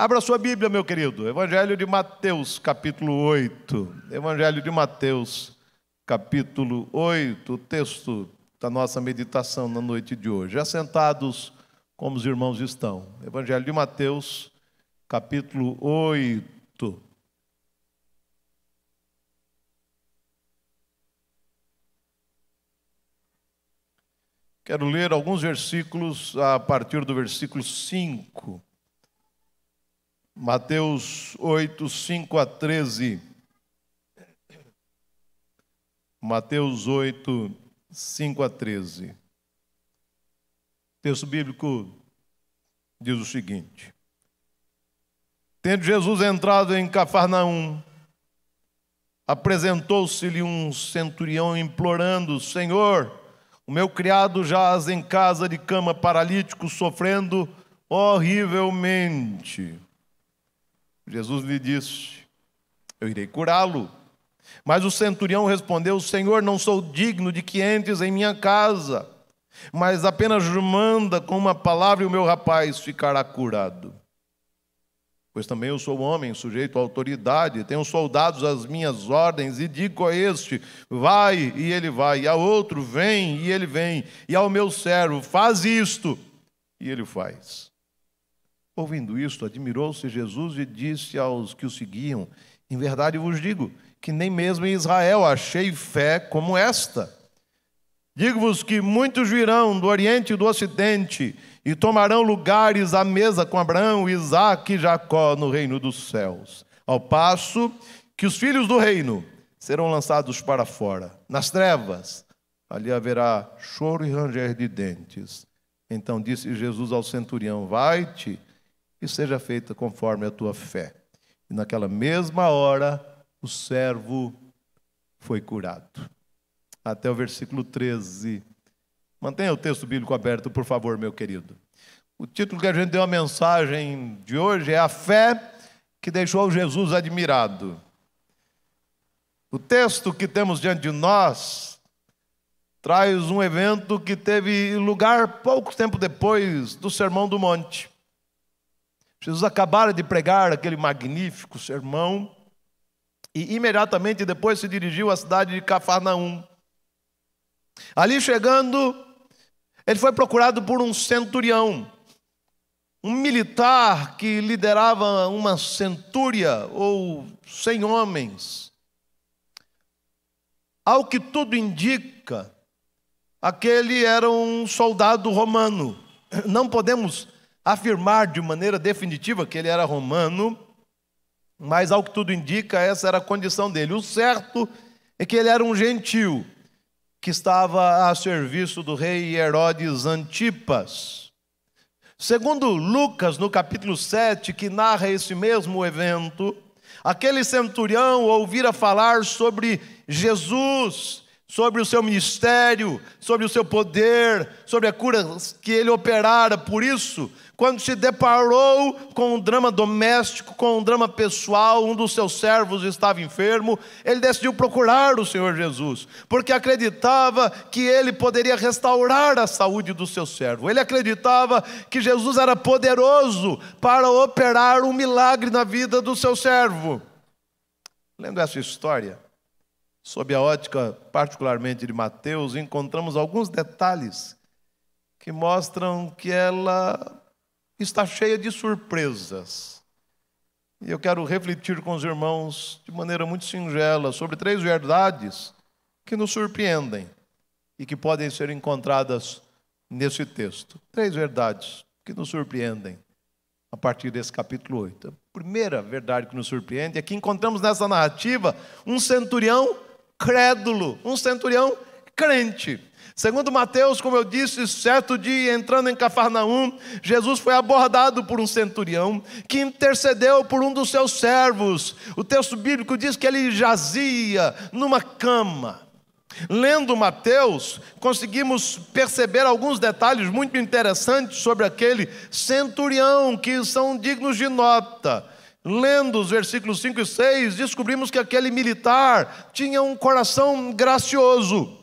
Abra sua Bíblia, meu querido. Evangelho de Mateus, capítulo 8. Evangelho de Mateus, capítulo 8, o texto da nossa meditação na noite de hoje. Assentados como os irmãos estão. Evangelho de Mateus, capítulo 8. Quero ler alguns versículos a partir do versículo 5. Mateus 8, 5 a 13. Mateus 8, 5 a 13. O texto bíblico diz o seguinte: Tendo Jesus entrado em Cafarnaum, apresentou-se-lhe um centurião implorando: Senhor, o meu criado jaz em casa de cama paralítico, sofrendo horrivelmente. Jesus lhe disse: Eu irei curá-lo. Mas o centurião respondeu: Senhor, não sou digno de que entres em minha casa, mas apenas manda com uma palavra e o meu rapaz ficará curado. Pois também eu sou homem, sujeito à autoridade, tenho soldados às minhas ordens, e digo a este: vai, e ele vai, e a outro: vem, e ele vem, e ao meu servo: faz isto, e ele faz. Ouvindo isto, admirou-se Jesus e disse aos que o seguiam: Em verdade vos digo que nem mesmo em Israel achei fé como esta. Digo-vos que muitos virão do Oriente e do Ocidente e tomarão lugares à mesa com Abraão, Isaac e Jacó no reino dos céus, ao passo que os filhos do reino serão lançados para fora, nas trevas. Ali haverá choro e ranger de dentes. Então disse Jesus ao centurião: Vai-te e seja feita conforme a tua fé. E naquela mesma hora o servo foi curado. Até o versículo 13 Mantenha o texto bíblico aberto, por favor, meu querido. O título que a gente deu a mensagem de hoje é A Fé que Deixou Jesus Admirado. O texto que temos diante de nós traz um evento que teve lugar pouco tempo depois do Sermão do Monte. Jesus acabara de pregar aquele magnífico sermão e imediatamente depois se dirigiu à cidade de Cafarnaum. Ali chegando, ele foi procurado por um centurião, um militar que liderava uma centúria ou cem homens. Ao que tudo indica, aquele era um soldado romano. Não podemos afirmar de maneira definitiva que ele era romano, mas ao que tudo indica, essa era a condição dele. O certo é que ele era um gentil que estava a serviço do rei Herodes Antipas. Segundo Lucas, no capítulo 7, que narra esse mesmo evento, aquele centurião ouvira falar sobre Jesus, sobre o seu ministério, sobre o seu poder, sobre a cura que ele operara, por isso quando se deparou com um drama doméstico, com um drama pessoal, um dos seus servos estava enfermo, ele decidiu procurar o Senhor Jesus, porque acreditava que ele poderia restaurar a saúde do seu servo. Ele acreditava que Jesus era poderoso para operar um milagre na vida do seu servo. Lendo essa história, sob a ótica particularmente de Mateus, encontramos alguns detalhes que mostram que ela está cheia de surpresas. E eu quero refletir com os irmãos de maneira muito singela sobre três verdades que nos surpreendem e que podem ser encontradas nesse texto. Três verdades que nos surpreendem a partir desse capítulo 8. A primeira verdade que nos surpreende é que encontramos nessa narrativa um centurião crédulo, um centurião crente. Segundo Mateus, como eu disse, certo dia, entrando em Cafarnaum, Jesus foi abordado por um centurião que intercedeu por um dos seus servos. O texto bíblico diz que ele jazia numa cama. Lendo Mateus, conseguimos perceber alguns detalhes muito interessantes sobre aquele centurião que são dignos de nota. Lendo os versículos 5 e 6, descobrimos que aquele militar tinha um coração gracioso.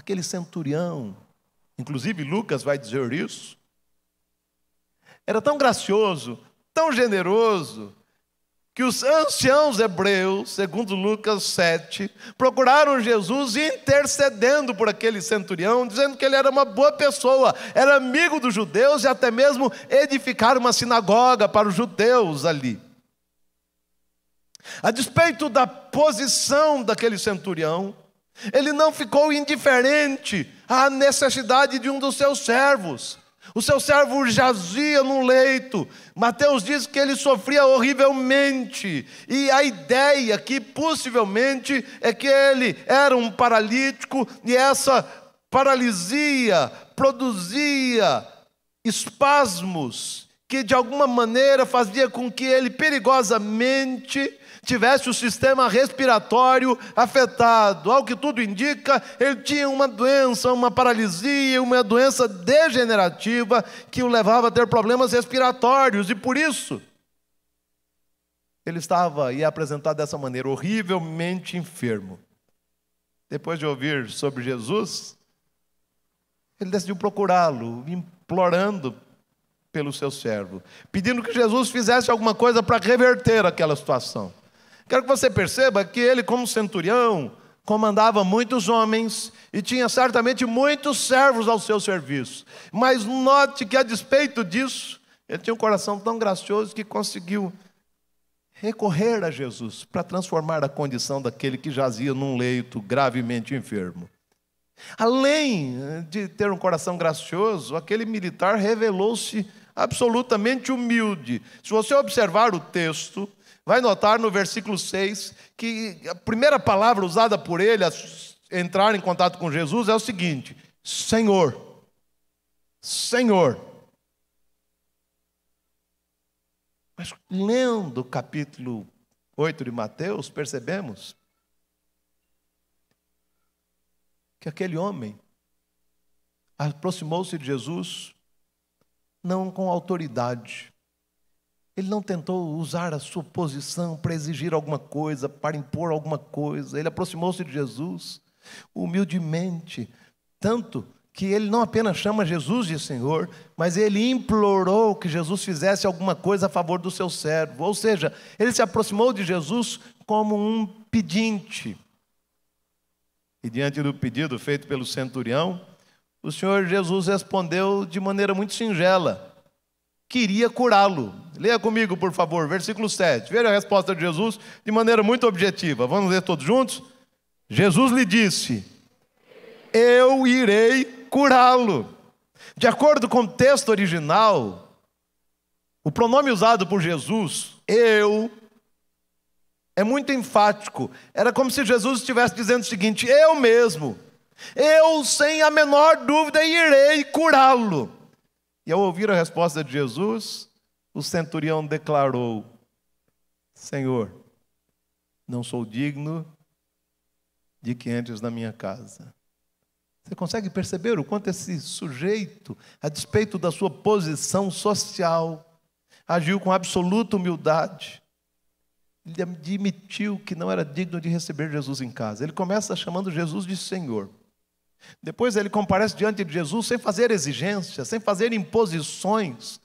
aquele centurião, inclusive Lucas vai dizer isso, era tão gracioso, tão generoso, que os anciãos hebreus, segundo Lucas 7, procuraram Jesus intercedendo por aquele centurião, dizendo que ele era uma boa pessoa, era amigo dos judeus e até mesmo edificaram uma sinagoga para os judeus ali. A despeito da posição daquele centurião, ele não ficou indiferente à necessidade de um dos seus servos. O seu servo jazia no leito. Mateus diz que ele sofria horrivelmente. E a ideia que possivelmente é que ele era um paralítico e essa paralisia produzia espasmos que de alguma maneira fazia com que ele perigosamente tivesse o sistema respiratório afetado. Ao que tudo indica, ele tinha uma doença, uma paralisia, uma doença degenerativa que o levava a ter problemas respiratórios e por isso ele estava e apresentado dessa maneira, horrivelmente enfermo. Depois de ouvir sobre Jesus, ele decidiu procurá-lo, implorando pelo seu servo, pedindo que Jesus fizesse alguma coisa para reverter aquela situação. Quero que você perceba que ele, como centurião, comandava muitos homens e tinha certamente muitos servos ao seu serviço. Mas note que, a despeito disso, ele tinha um coração tão gracioso que conseguiu recorrer a Jesus para transformar a condição daquele que jazia num leito gravemente enfermo. Além de ter um coração gracioso, aquele militar revelou-se absolutamente humilde. Se você observar o texto, vai notar no versículo 6 que a primeira palavra usada por ele a entrar em contato com Jesus é o seguinte: Senhor. Senhor. Mas lendo o capítulo 8 de Mateus, percebemos que aquele homem aproximou-se de Jesus não com autoridade, ele não tentou usar a sua posição para exigir alguma coisa, para impor alguma coisa. Ele aproximou-se de Jesus humildemente, tanto que ele não apenas chama Jesus de Senhor, mas ele implorou que Jesus fizesse alguma coisa a favor do seu servo. Ou seja, ele se aproximou de Jesus como um pedinte. E diante do pedido feito pelo centurião, o Senhor Jesus respondeu de maneira muito singela: queria curá-lo. Leia comigo, por favor, versículo 7. Veja a resposta de Jesus de maneira muito objetiva. Vamos ler todos juntos? Jesus lhe disse: Eu irei curá-lo. De acordo com o texto original, o pronome usado por Jesus, eu, é muito enfático. Era como se Jesus estivesse dizendo o seguinte: Eu mesmo, eu sem a menor dúvida irei curá-lo. E ao ouvir a resposta de Jesus, o centurião declarou: Senhor, não sou digno de que entres na minha casa. Você consegue perceber o quanto esse sujeito, a despeito da sua posição social, agiu com absoluta humildade. Ele admitiu que não era digno de receber Jesus em casa. Ele começa chamando Jesus de Senhor. Depois ele comparece diante de Jesus sem fazer exigências, sem fazer imposições,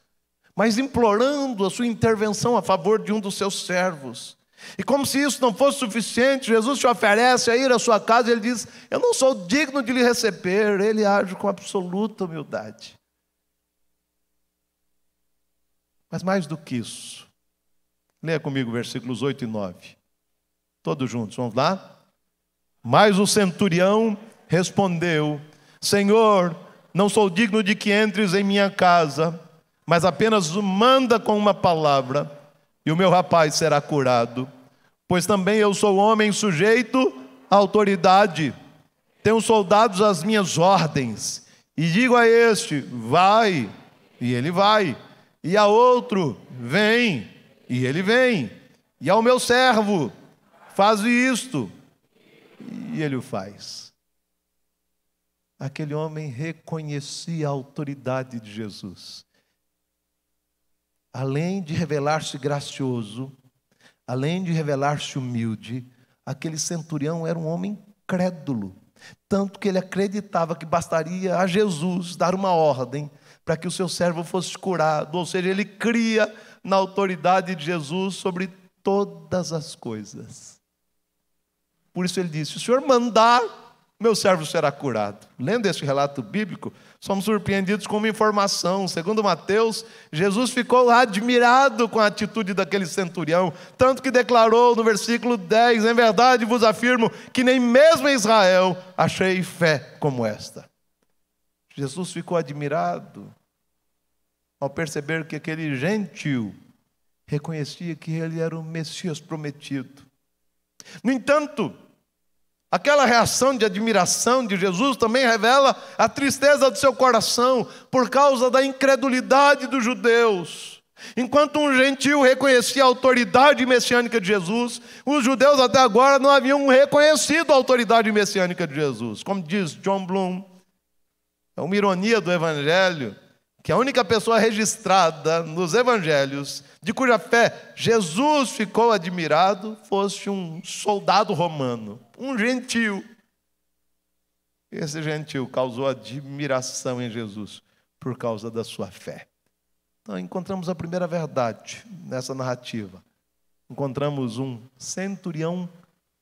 mas implorando a sua intervenção a favor de um dos seus servos. E como se isso não fosse suficiente, Jesus te oferece a ir à sua casa e ele diz: Eu não sou digno de lhe receber. Ele age com absoluta humildade. Mas mais do que isso, leia comigo versículos 8 e 9. Todos juntos, vamos lá? Mas o centurião respondeu: Senhor, não sou digno de que entres em minha casa, mas apenas manda com uma palavra, e o meu rapaz será curado. Pois também eu sou homem sujeito à autoridade, tenho soldados às minhas ordens, e digo a este: vai, e ele vai, e a outro: vem, e ele vem, e ao meu servo: faz isto, e ele o faz aquele homem reconhecia a autoridade de Jesus. Além de revelar-se gracioso, além de revelar-se humilde, aquele centurião era um homem crédulo, tanto que ele acreditava que bastaria a Jesus dar uma ordem para que o seu servo fosse curado. Ou seja, ele cria na autoridade de Jesus sobre todas as coisas. Por isso ele disse: Se o Senhor mandar, meu servo será curado. Lendo este relato bíblico, somos surpreendidos com uma informação. Segundo Mateus, Jesus ficou admirado com a atitude daquele centurião, tanto que declarou no versículo 10: Em verdade vos afirmo que nem mesmo em Israel achei fé como esta. Jesus ficou admirado ao perceber que aquele gentil reconhecia que ele era o Messias prometido. No entanto, aquela reação de admiração de Jesus também revela a tristeza do seu coração por causa da incredulidade dos judeus. Enquanto um gentil reconhecia a autoridade messiânica de Jesus, os judeus até agora não haviam reconhecido a autoridade messiânica de Jesus. Como diz John Bloom, é uma ironia do Evangelho que a única pessoa registrada nos evangelhos, de cuja fé Jesus ficou admirado, fosse um soldado romano, um gentil. Esse gentil causou admiração em Jesus por causa da sua fé. Então, encontramos a primeira verdade nessa narrativa. Encontramos um centurião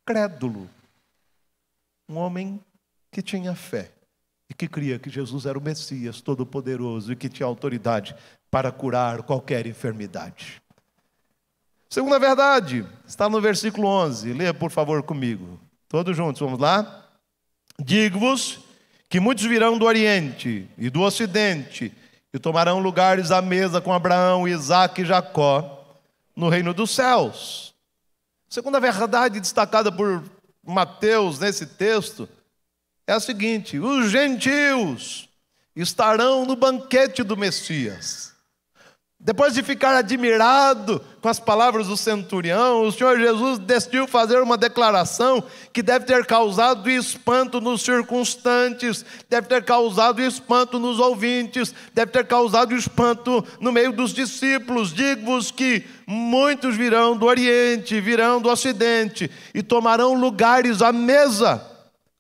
crédulo, um homem que tinha fé e que cria que Jesus era o Messias Todo-Poderoso e que tinha autoridade para curar qualquer enfermidade. Segunda verdade, está no versículo 11. Leia, por favor, comigo. Todos juntos, vamos lá? Digo-vos que muitos virão do Oriente e do Ocidente e tomarão lugares à mesa com Abraão, Isaac e Jacó no reino dos céus. Segunda verdade destacada por Mateus nesse texto é a seguinte: os gentios estarão no banquete do Messias. Depois de ficar admirado com as palavras do centurião, o Senhor Jesus decidiu fazer uma declaração que deve ter causado espanto nos circunstantes, deve ter causado espanto nos ouvintes, deve ter causado espanto no meio dos discípulos. Digo-vos que muitos virão do Oriente, virão do Ocidente e tomarão lugares à mesa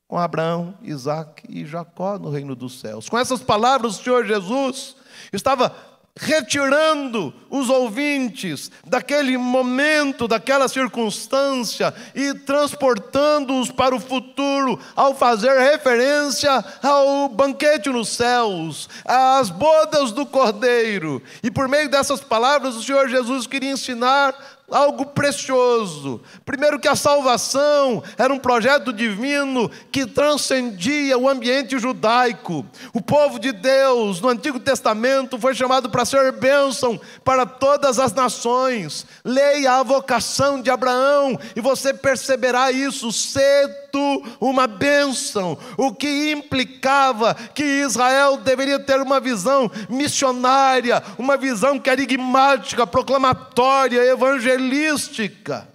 com Abraão, Isaac e Jacó no reino dos céus. Com essas palavras, o Senhor Jesus estava retirando os ouvintes daquele momento, daquela circunstância e transportando-os para o futuro, ao fazer referência ao banquete nos céus, às bodas do Cordeiro. E por meio dessas palavras, o Senhor Jesus queria ensinar algo precioso. Primeiro, que a salvação era um projeto divino que transcendia o ambiente judaico. O povo de Deus, no Antigo Testamento, foi chamado para ser bênção para todas as nações. Leia a vocação de Abraão e você perceberá isso. Cedo uma bênção, o que implicava que Israel deveria ter uma visão missionária, uma visão carigmática, proclamatória, evangelística.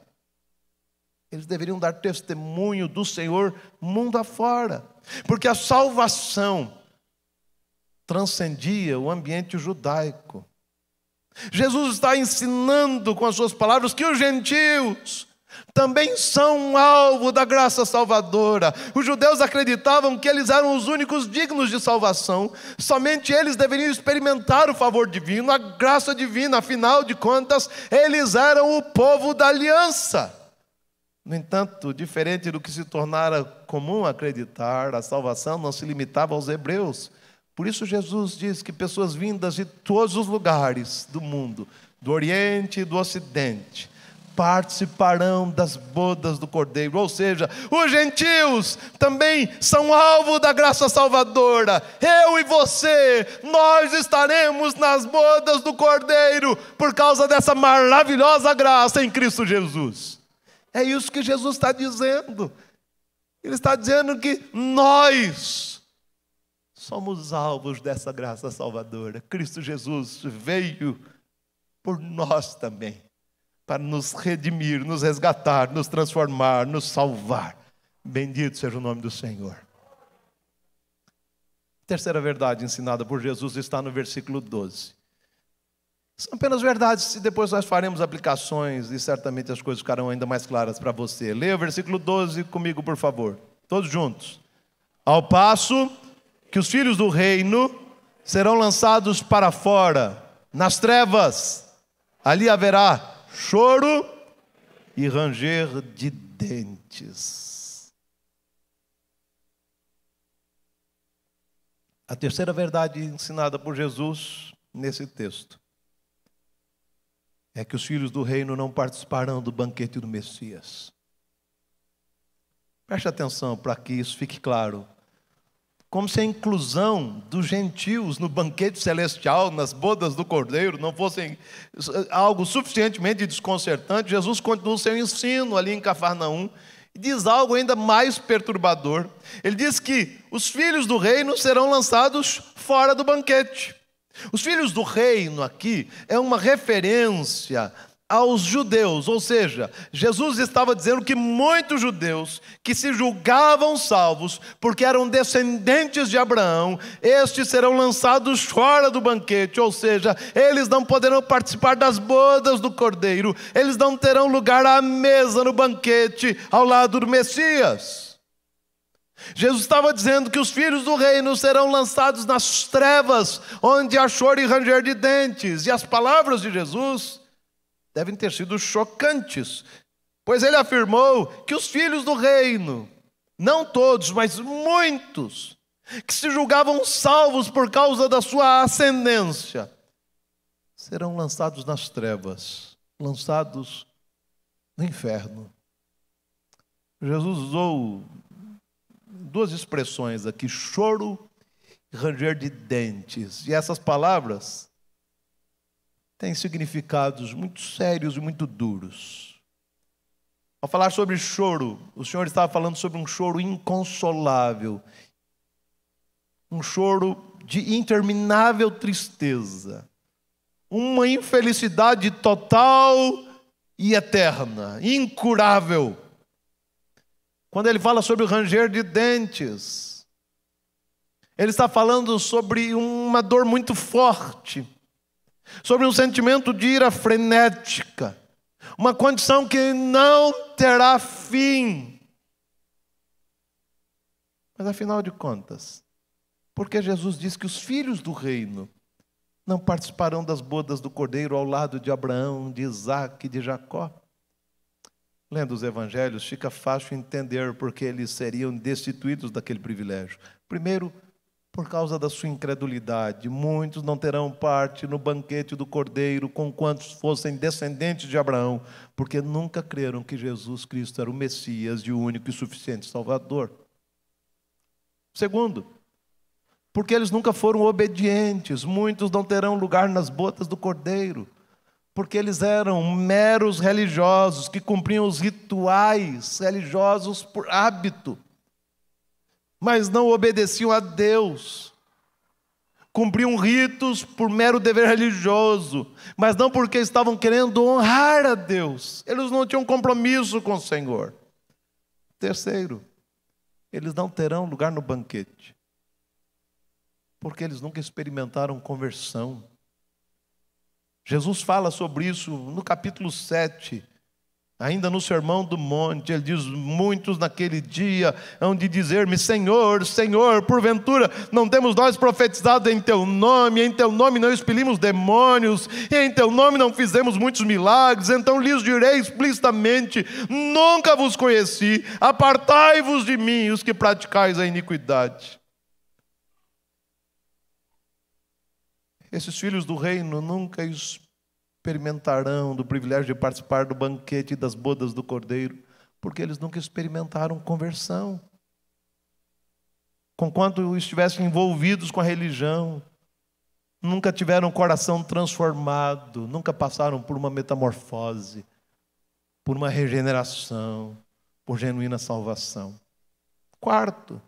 Eles deveriam dar testemunho do Senhor mundo afora, porque a salvação transcendia o ambiente judaico. Jesus está ensinando com as suas palavras que os gentios também são um alvo da graça salvadora. Os judeus acreditavam que eles eram os únicos dignos de salvação, somente eles deveriam experimentar o favor divino, a graça divina, afinal de contas, eles eram o povo da aliança. No entanto, diferente do que se tornara comum acreditar, a salvação não se limitava aos hebreus. Por isso, Jesus diz que pessoas vindas de todos os lugares do mundo, do Oriente e do Ocidente, participarão das bodas do Cordeiro. Ou seja, os gentios também são alvo da graça salvadora. Eu e você, nós estaremos nas bodas do Cordeiro por causa dessa maravilhosa graça em Cristo Jesus. É isso que Jesus está dizendo. Ele está dizendo que nós somos alvos dessa graça salvadora. Cristo Jesus veio por nós também para nos redimir, nos resgatar, nos transformar, nos salvar. Bendito seja o nome do Senhor. terceira verdade ensinada por Jesus está no versículo 12. São apenas verdades, e depois nós faremos aplicações e certamente as coisas ficarão ainda mais claras para você. Leia o versículo 12 comigo, por favor. Todos juntos. Ao passo que os filhos do reino serão lançados para fora, nas trevas. Ali haverá choro e ranger de dentes. A terceira verdade ensinada por Jesus nesse texto é que os filhos do reino não participarão do banquete do Messias. Preste atenção para que isso fique claro. Como se a inclusão dos gentios no banquete celestial, nas bodas do cordeiro, não fossem algo suficientemente desconcertante, Jesus continua o seu ensino ali em Cafarnaum e diz algo ainda mais perturbador. Ele diz que os filhos do reino serão lançados fora do banquete. Os filhos do reino aqui é uma referência aos judeus, ou seja, Jesus estava dizendo que muitos judeus que se julgavam salvos porque eram descendentes de Abraão, estes serão lançados fora do banquete, ou seja, eles não poderão participar das bodas do cordeiro, eles não terão lugar à mesa no banquete ao lado do Messias. Jesus estava dizendo que os filhos do reino serão lançados nas trevas, onde há choro e ranger de dentes. E as palavras de Jesus devem ter sido chocantes, pois ele afirmou que os filhos do reino, não todos, mas muitos, que se julgavam salvos por causa da sua ascendência, serão lançados nas trevas, lançados no inferno. Jesus usou duas expressões aqui: choro e ranger de dentes. E essas palavras têm significados muito sérios e muito duros. Ao falar sobre choro, o Senhor estava falando sobre um choro inconsolável, um choro de interminável tristeza, uma infelicidade total e eterna, incurável. Quando ele fala sobre o ranger de dentes, ele está falando sobre uma dor muito forte, sobre um sentimento de ira frenética, uma condição que não terá fim. Mas afinal de contas, porque Jesus diz que os filhos do reino não participarão das bodas do cordeiro ao lado de Abraão, de Isaac e de Jacó? Lendo os evangelhos, fica fácil entender porque eles seriam destituídos daquele privilégio. Primeiro, por causa da sua incredulidade. Muitos não terão parte no banquete do Cordeiro com quantos fossem descendentes de Abraão, porque nunca creram que Jesus Cristo era o Messias e o único e suficiente Salvador. Segundo, porque eles nunca foram obedientes, muitos não terão lugar nas botas do Cordeiro porque eles eram meros religiosos que cumpriam os rituais religiosos por hábito, mas não obedeciam a Deus. Cumpriam ritos por mero dever religioso, mas não porque estavam querendo honrar a Deus. Eles não tinham compromisso com o Senhor. Terceiro, eles não terão lugar no banquete, porque eles nunca experimentaram conversão. Jesus fala sobre isso no capítulo 7, ainda no Sermão do Monte. Ele diz: Muitos naquele dia hão de dizer-me: Senhor, Senhor, porventura não temos nós profetizado em Teu nome, em Teu nome não expelimos demônios, e em Teu nome não fizemos muitos milagres. Então lhes direi explicitamente: Nunca vos conheci, apartai-vos de mim, os que praticais a iniquidade. Esses filhos do reino nunca experimentarão do privilégio de participar do banquete das bodas do Cordeiro, porque eles nunca experimentaram conversão. Conquanto estivessem envolvidos com a religião, nunca tiveram o coração transformado, nunca passaram por uma metamorfose, por uma regeneração, por genuína salvação. Quarto,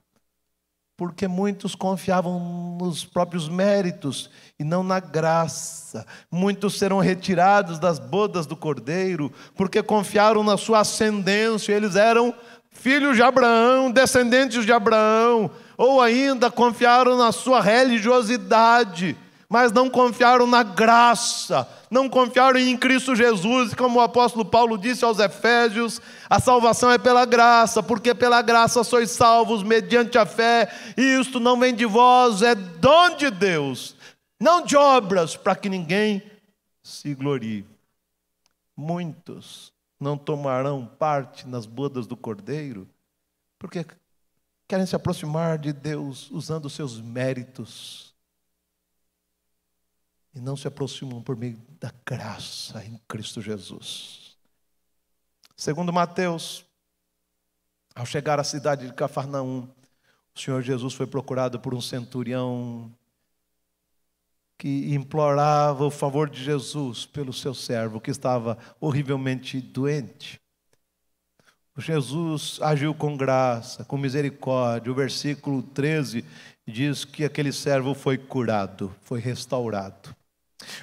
porque muitos confiavam nos próprios méritos e não na graça. Muitos serão retirados das bodas do cordeiro, porque confiaram na sua ascendência, eles eram filhos de Abraão, descendentes de Abraão, ou ainda confiaram na sua religiosidade, mas não confiaram na graça, não confiaram em Cristo Jesus, como o apóstolo Paulo disse aos Efésios: a salvação é pela graça, porque pela graça sois salvos mediante a fé, e isto não vem de vós, é dom de Deus, não de obras, para que ninguém se glorie. Muitos não tomarão parte nas bodas do Cordeiro, porque querem se aproximar de Deus usando seus méritos e não se aproximam por meio da graça em Cristo Jesus. Segundo Mateus, ao chegar à cidade de Cafarnaum, o Senhor Jesus foi procurado por um centurião que implorava o favor de Jesus pelo seu servo que estava horrivelmente doente. Jesus agiu com graça, com misericórdia. O versículo 13 diz que aquele servo foi curado, foi restaurado.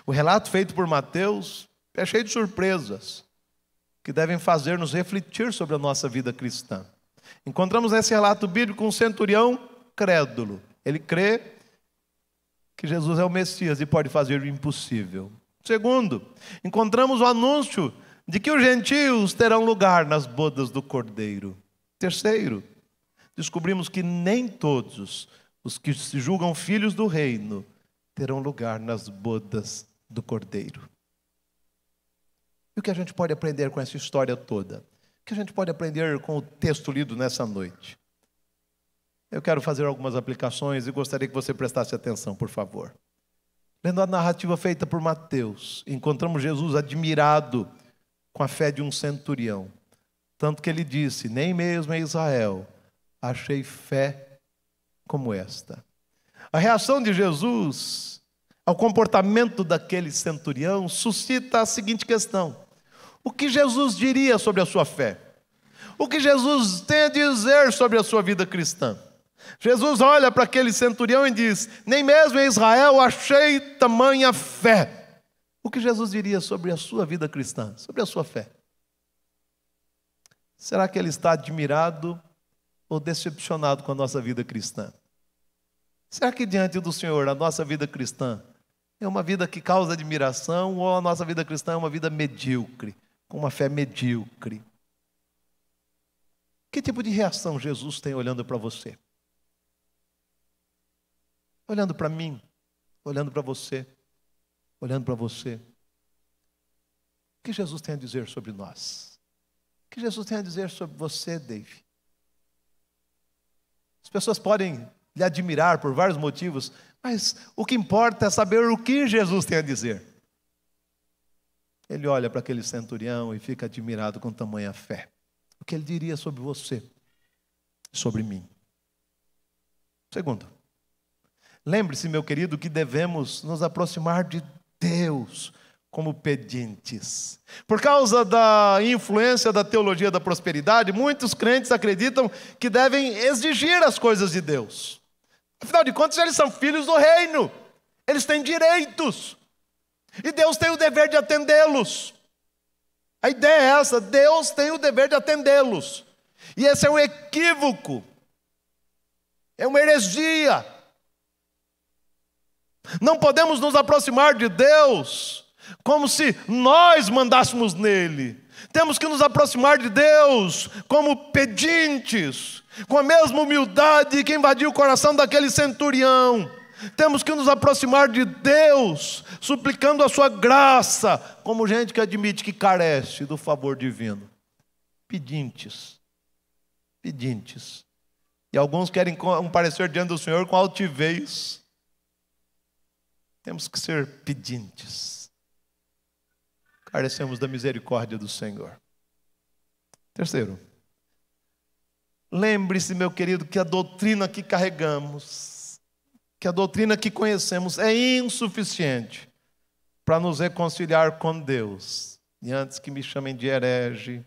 O relato feito por Mateus é cheio de surpresas que devem fazer-nos refletir sobre a nossa vida cristã. Encontramos nesse relato bíblico um centurião crédulo. Ele crê que Jesus é o Messias e pode fazer o impossível. Segundo, encontramos o anúncio de que os gentios terão lugar nas bodas do Cordeiro. Terceiro, descobrimos que nem todos os que se julgam filhos do reino terão lugar nas bodas do Cordeiro. E o que a gente pode aprender com essa história toda? O que a gente pode aprender com o texto lido nessa noite? Eu quero fazer algumas aplicações e gostaria que você prestasse atenção, por favor. Lendo a narrativa feita por Mateus, encontramos Jesus admirado com a fé de um centurião. Tanto que ele disse: Nem mesmo em Israel achei fé como esta. A reação de Jesus ao comportamento daquele centurião suscita a seguinte questão: O que Jesus diria sobre a sua fé? O que Jesus tem a dizer sobre a sua vida cristã? Jesus olha para aquele centurião e diz: Nem mesmo em Israel achei tamanha fé. O que Jesus diria sobre a sua vida cristã, sobre a sua fé? Será que ele está admirado ou decepcionado com a nossa vida cristã? Será que diante do Senhor a nossa vida cristã é uma vida que causa admiração ou a nossa vida cristã é uma vida medíocre, com uma fé medíocre? Que tipo de reação Jesus tem olhando para você? Olhando para mim, olhando para você, olhando para você. O que Jesus tem a dizer sobre nós? O que Jesus tem a dizer sobre você, Dave? As pessoas podem lhe admirar por vários motivos, mas o que importa é saber o que Jesus tem a dizer. Ele olha para aquele centurião e fica admirado com tamanha fé. O que ele diria sobre você, sobre mim. Segundo, lembre-se, meu querido, que devemos nos aproximar de Deus como pedintes. Por causa da influência da teologia da prosperidade, muitos crentes acreditam que devem exigir as coisas de Deus. Afinal de contas, eles são filhos do reino, eles têm direitos, e Deus tem o dever de atendê-los. A ideia é essa: Deus tem o dever de atendê-los, e esse é um equívoco, é uma heresia. Não podemos nos aproximar de Deus como se nós mandássemos nele. Temos que nos aproximar de Deus como pedintes, com a mesma humildade que invadiu o coração daquele centurião. Temos que nos aproximar de Deus, suplicando a sua graça, como gente que admite que carece do favor divino. Pedintes, pedintes. E alguns querem comparecer diante do Senhor com altivez. Temos que ser pedintes. Carecemos da misericórdia do Senhor. Terceiro, Lembre-se, meu querido, que a doutrina que carregamos, que a doutrina que conhecemos é insuficiente para nos reconciliar com Deus. E antes que me chamem de herege,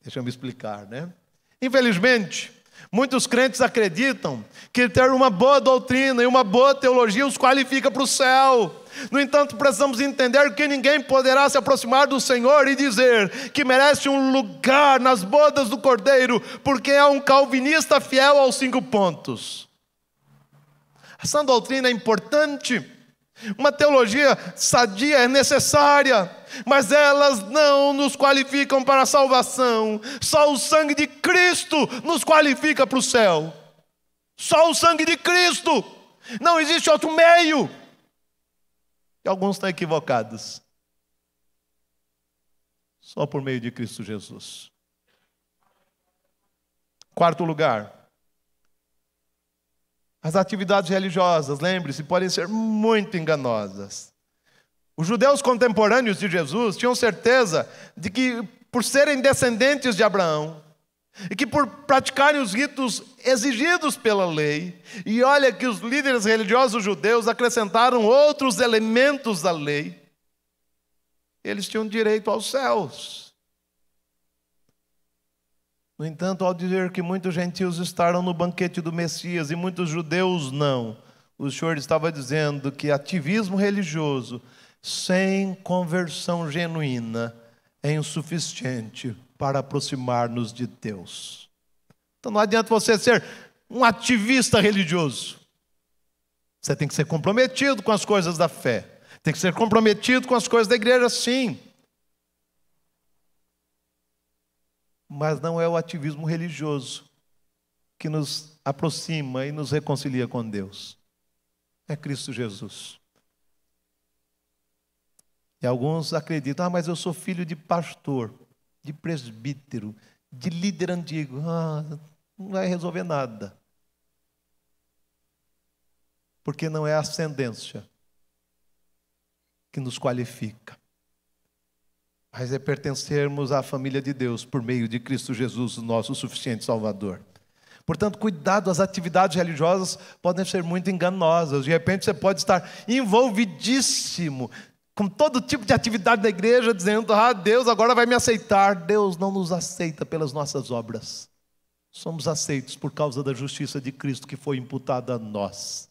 deixa eu me explicar, né? Infelizmente, muitos crentes acreditam que ter uma boa doutrina e uma boa teologia os qualifica para o céu. No entanto, precisamos entender que ninguém poderá se aproximar do Senhor e dizer que merece um lugar nas bodas do Cordeiro, porque é um calvinista fiel aos cinco pontos. A sã doutrina é importante. Uma teologia sadia é necessária, mas elas não nos qualificam para a salvação. Só o sangue de Cristo nos qualifica para o céu. Só o sangue de Cristo. Não existe outro meio. E alguns estão equivocados. Só por meio de Cristo Jesus. Quarto lugar, as atividades religiosas, lembre-se, podem ser muito enganosas. Os judeus contemporâneos de Jesus tinham certeza de que, por serem descendentes de Abraão, e que por praticarem os ritos exigidos pela lei, e olha que os líderes religiosos judeus acrescentaram outros elementos da lei, eles tinham direito aos céus. No entanto, ao dizer que muitos gentios estavam no banquete do Messias e muitos judeus não, o Senhor estava dizendo que ativismo religioso sem conversão genuína é insuficiente para aproximar-nos de Deus. Então não adianta você ser um ativista religioso. Você tem que ser comprometido com as coisas da fé. Tem que ser comprometido com as coisas da igreja, sim. mas não é o ativismo religioso que nos aproxima e nos reconcilia com Deus. É Cristo Jesus. E alguns acreditam, ah, mas eu sou filho de pastor, de presbítero, de líder antigo. Ah, não vai resolver nada. Porque não é a ascendência que nos qualifica mas é pertencermos à família de Deus por meio de Cristo Jesus, nosso suficiente Salvador. Portanto, cuidado, as atividades religiosas podem ser muito enganosas. De repente você pode estar envolvidíssimo com todo tipo de atividade da igreja, dizendo: Ah, Deus agora vai me aceitar. Deus não nos aceita pelas nossas obras. Somos aceitos por causa da justiça de Cristo que foi imputada a nós.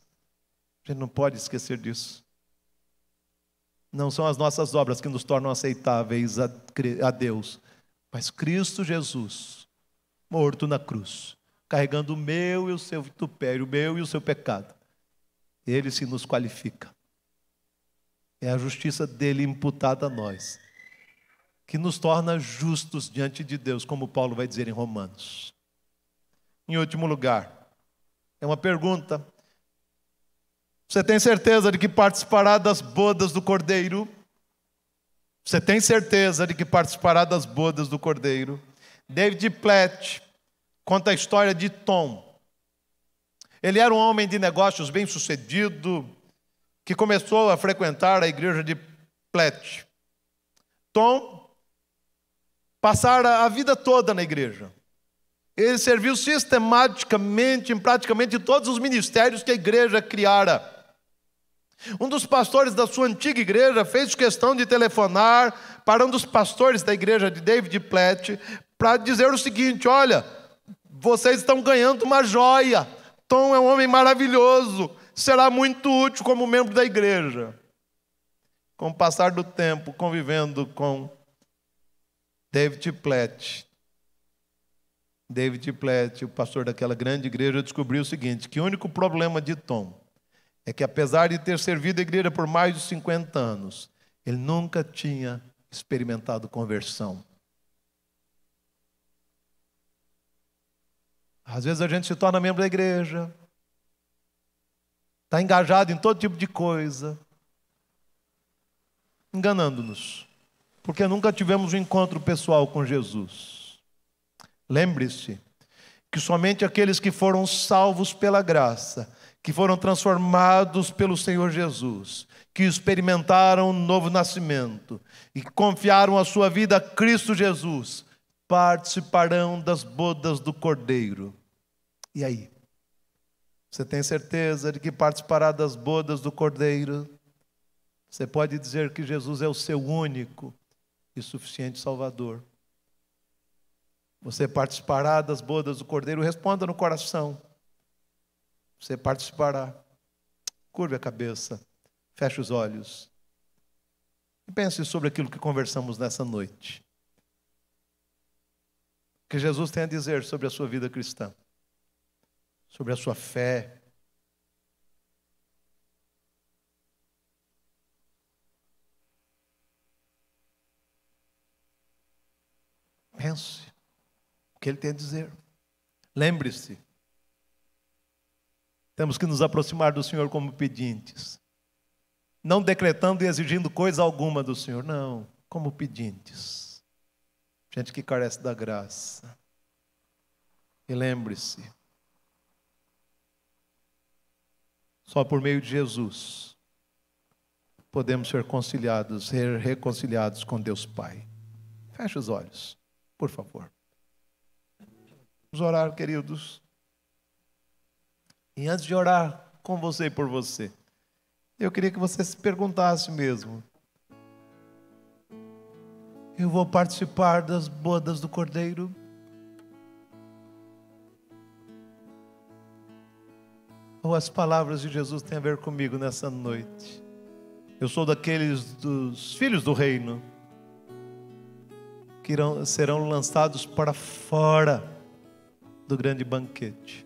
A gente não pode esquecer disso. Não são as nossas obras que nos tornam aceitáveis a, Deus, mas Cristo Jesus, morto na cruz, carregando o meu e o seu vitupério, o meu e o seu pecado. Ele se nos qualifica. É a justiça dele imputada a nós, que nos torna justos diante de Deus, como Paulo vai dizer em Romanos. Em último lugar, é uma pergunta você tem certeza de que participará das bodas do Cordeiro? Você tem certeza de que participará das bodas do Cordeiro? David Platt conta a história de Tom. Ele era um homem de negócios bem-sucedido que começou a frequentar a igreja de Platt. Tom passara a vida toda na igreja. Ele serviu sistematicamente em praticamente todos os ministérios que a igreja criara. Um dos pastores da sua antiga igreja fez questão de telefonar para um dos pastores da igreja de David Platt para dizer o seguinte: olha, vocês estão ganhando uma joia. Tom é um homem maravilhoso, será muito útil como membro da igreja. Com o passar do tempo, convivendo com David Platt, David Platt, o pastor daquela grande igreja, descobriu o seguinte: que o único problema de Tom é que apesar de ter servido a igreja por mais de 50 anos, ele nunca tinha experimentado conversão. Às vezes a gente se torna membro da igreja, está engajado em todo tipo de coisa, enganando-nos, porque nunca tivemos um encontro pessoal com Jesus. Lembre-se que somente aqueles que foram salvos pela graça que foram transformados pelo Senhor Jesus, que experimentaram um novo nascimento e confiaram a sua vida a Cristo Jesus, participarão das bodas do Cordeiro. E aí? Você tem certeza de que participará das bodas do Cordeiro? Você pode dizer que Jesus é o seu único e suficiente Salvador. Você participará das bodas do Cordeiro? Responda no coração. Você participará. Curve a cabeça, feche os olhos e pense sobre aquilo que conversamos nessa noite. O que Jesus tem a dizer sobre a sua vida cristã, sobre a sua fé. Pense o que ele tem a dizer. Lembre-se, temos que nos aproximar do Senhor como pedintes, não decretando e exigindo coisa alguma do Senhor, não, como pedintes. Gente que carece da graça. E lembre-se, só por meio de Jesus podemos ser conciliados, ser reconciliados com Deus Pai. Feche os olhos, por favor. Vamos orar, queridos. E antes de orar com você e por você, eu queria que você se perguntasse mesmo: Eu vou participar das bodas do Cordeiro? Ou as palavras de Jesus têm a ver comigo nessa noite? Eu sou daqueles dos filhos do reino que irão, serão lançados para fora do grande banquete.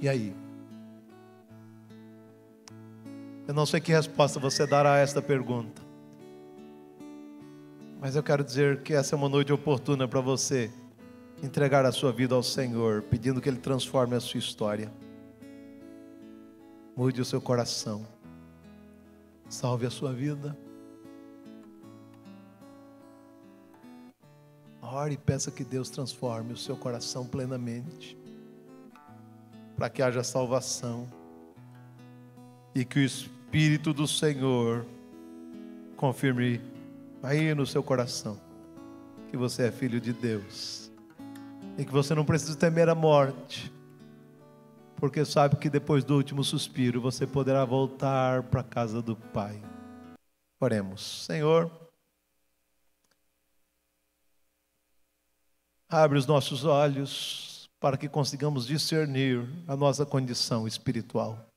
E aí? Eu não sei que resposta você dará a esta pergunta. Mas eu quero dizer que essa é uma noite oportuna para você entregar a sua vida ao Senhor, pedindo que Ele transforme a sua história. Mude o seu coração. Salve a sua vida. Ore e peça que Deus transforme o seu coração plenamente, para que haja salvação e que o Espírito do Senhor confirme aí no seu coração que você é filho de Deus e que você não precisa temer a morte, porque sabe que depois do último suspiro você poderá voltar para a casa do Pai. Oremos, Senhor. Abre os nossos olhos para que consigamos discernir a nossa condição espiritual.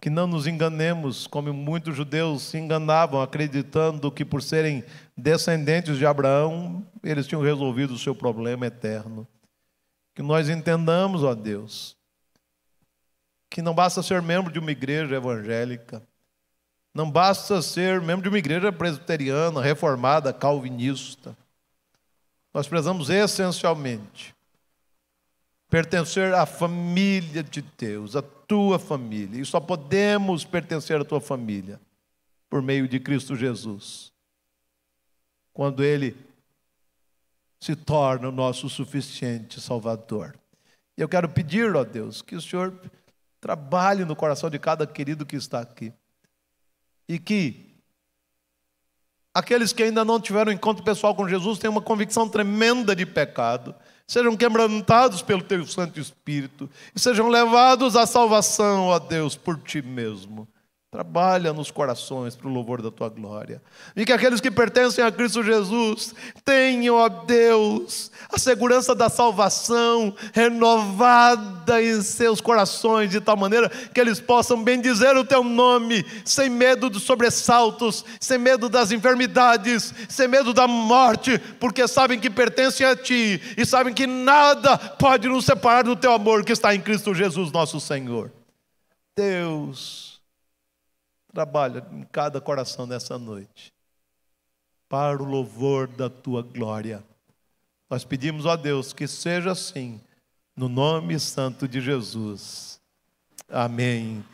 Que não nos enganemos, como muitos judeus se enganavam, acreditando que por serem descendentes de Abraão, eles tinham resolvido o seu problema eterno. Que nós entendamos, ó Deus, que não basta ser membro de uma igreja evangélica, não basta ser membro de uma igreja presbiteriana, reformada, calvinista. Nós precisamos essencialmente pertencer à família de Deus, à tua família. E só podemos pertencer à tua família por meio de Cristo Jesus. Quando Ele se torna o nosso suficiente Salvador. E eu quero pedir, ó Deus, que o Senhor trabalhe no coração de cada querido que está aqui. E que Aqueles que ainda não tiveram encontro pessoal com Jesus têm uma convicção tremenda de pecado. Sejam quebrantados pelo teu Santo Espírito e sejam levados à salvação, ó Deus, por ti mesmo. Trabalha nos corações para o louvor da tua glória. E que aqueles que pertencem a Cristo Jesus tenham, ó Deus, a segurança da salvação renovada em seus corações, de tal maneira que eles possam bendizer o teu nome, sem medo dos sobressaltos, sem medo das enfermidades, sem medo da morte, porque sabem que pertencem a ti e sabem que nada pode nos separar do teu amor que está em Cristo Jesus, nosso Senhor. Deus Trabalha em cada coração nessa noite, para o louvor da tua glória. Nós pedimos a Deus que seja assim, no nome santo de Jesus. Amém.